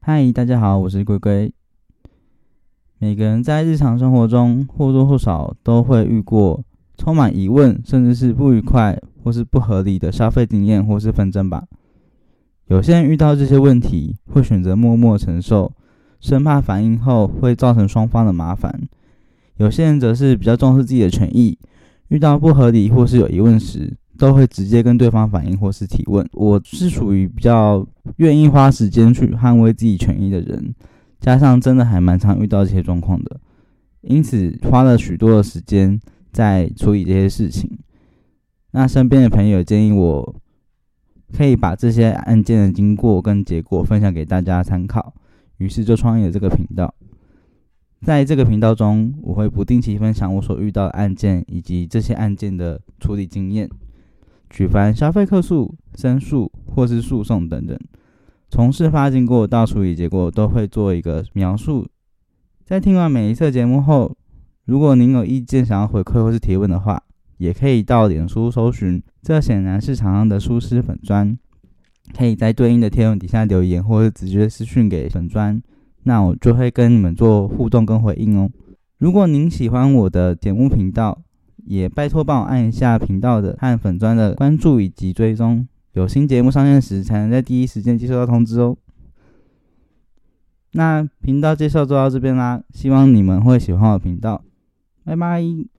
嗨，大家好，我是龟龟。每个人在日常生活中或多或少都会遇过充满疑问，甚至是不愉快或是不合理的消费经验或是纷争吧。有些人遇到这些问题，会选择默默承受，生怕反应后会造成双方的麻烦；有些人则是比较重视自己的权益，遇到不合理或是有疑问时，都会直接跟对方反映或是提问。我是属于比较愿意花时间去捍卫自己权益的人，加上真的还蛮常遇到这些状况的，因此花了许多的时间在处理这些事情。那身边的朋友建议我，可以把这些案件的经过跟结果分享给大家参考，于是就创立了这个频道。在这个频道中，我会不定期分享我所遇到的案件以及这些案件的处理经验。举凡消费客诉、申诉或是诉讼等等，从事发经过到处理结果，都会做一个描述。在听完每一次节目后，如果您有意见想要回馈或是提问的话，也可以到脸书搜寻，这显然是常常的书师粉砖，可以在对应的贴文底下留言，或是直接私讯给粉专，那我就会跟你们做互动跟回应哦。如果您喜欢我的节目频道，也拜托帮我按一下频道的和粉专的关注以及追踪，有新节目上线时才能在第一时间接收到通知哦。那频道介绍就到这边啦，希望你们会喜欢我的频道，拜拜。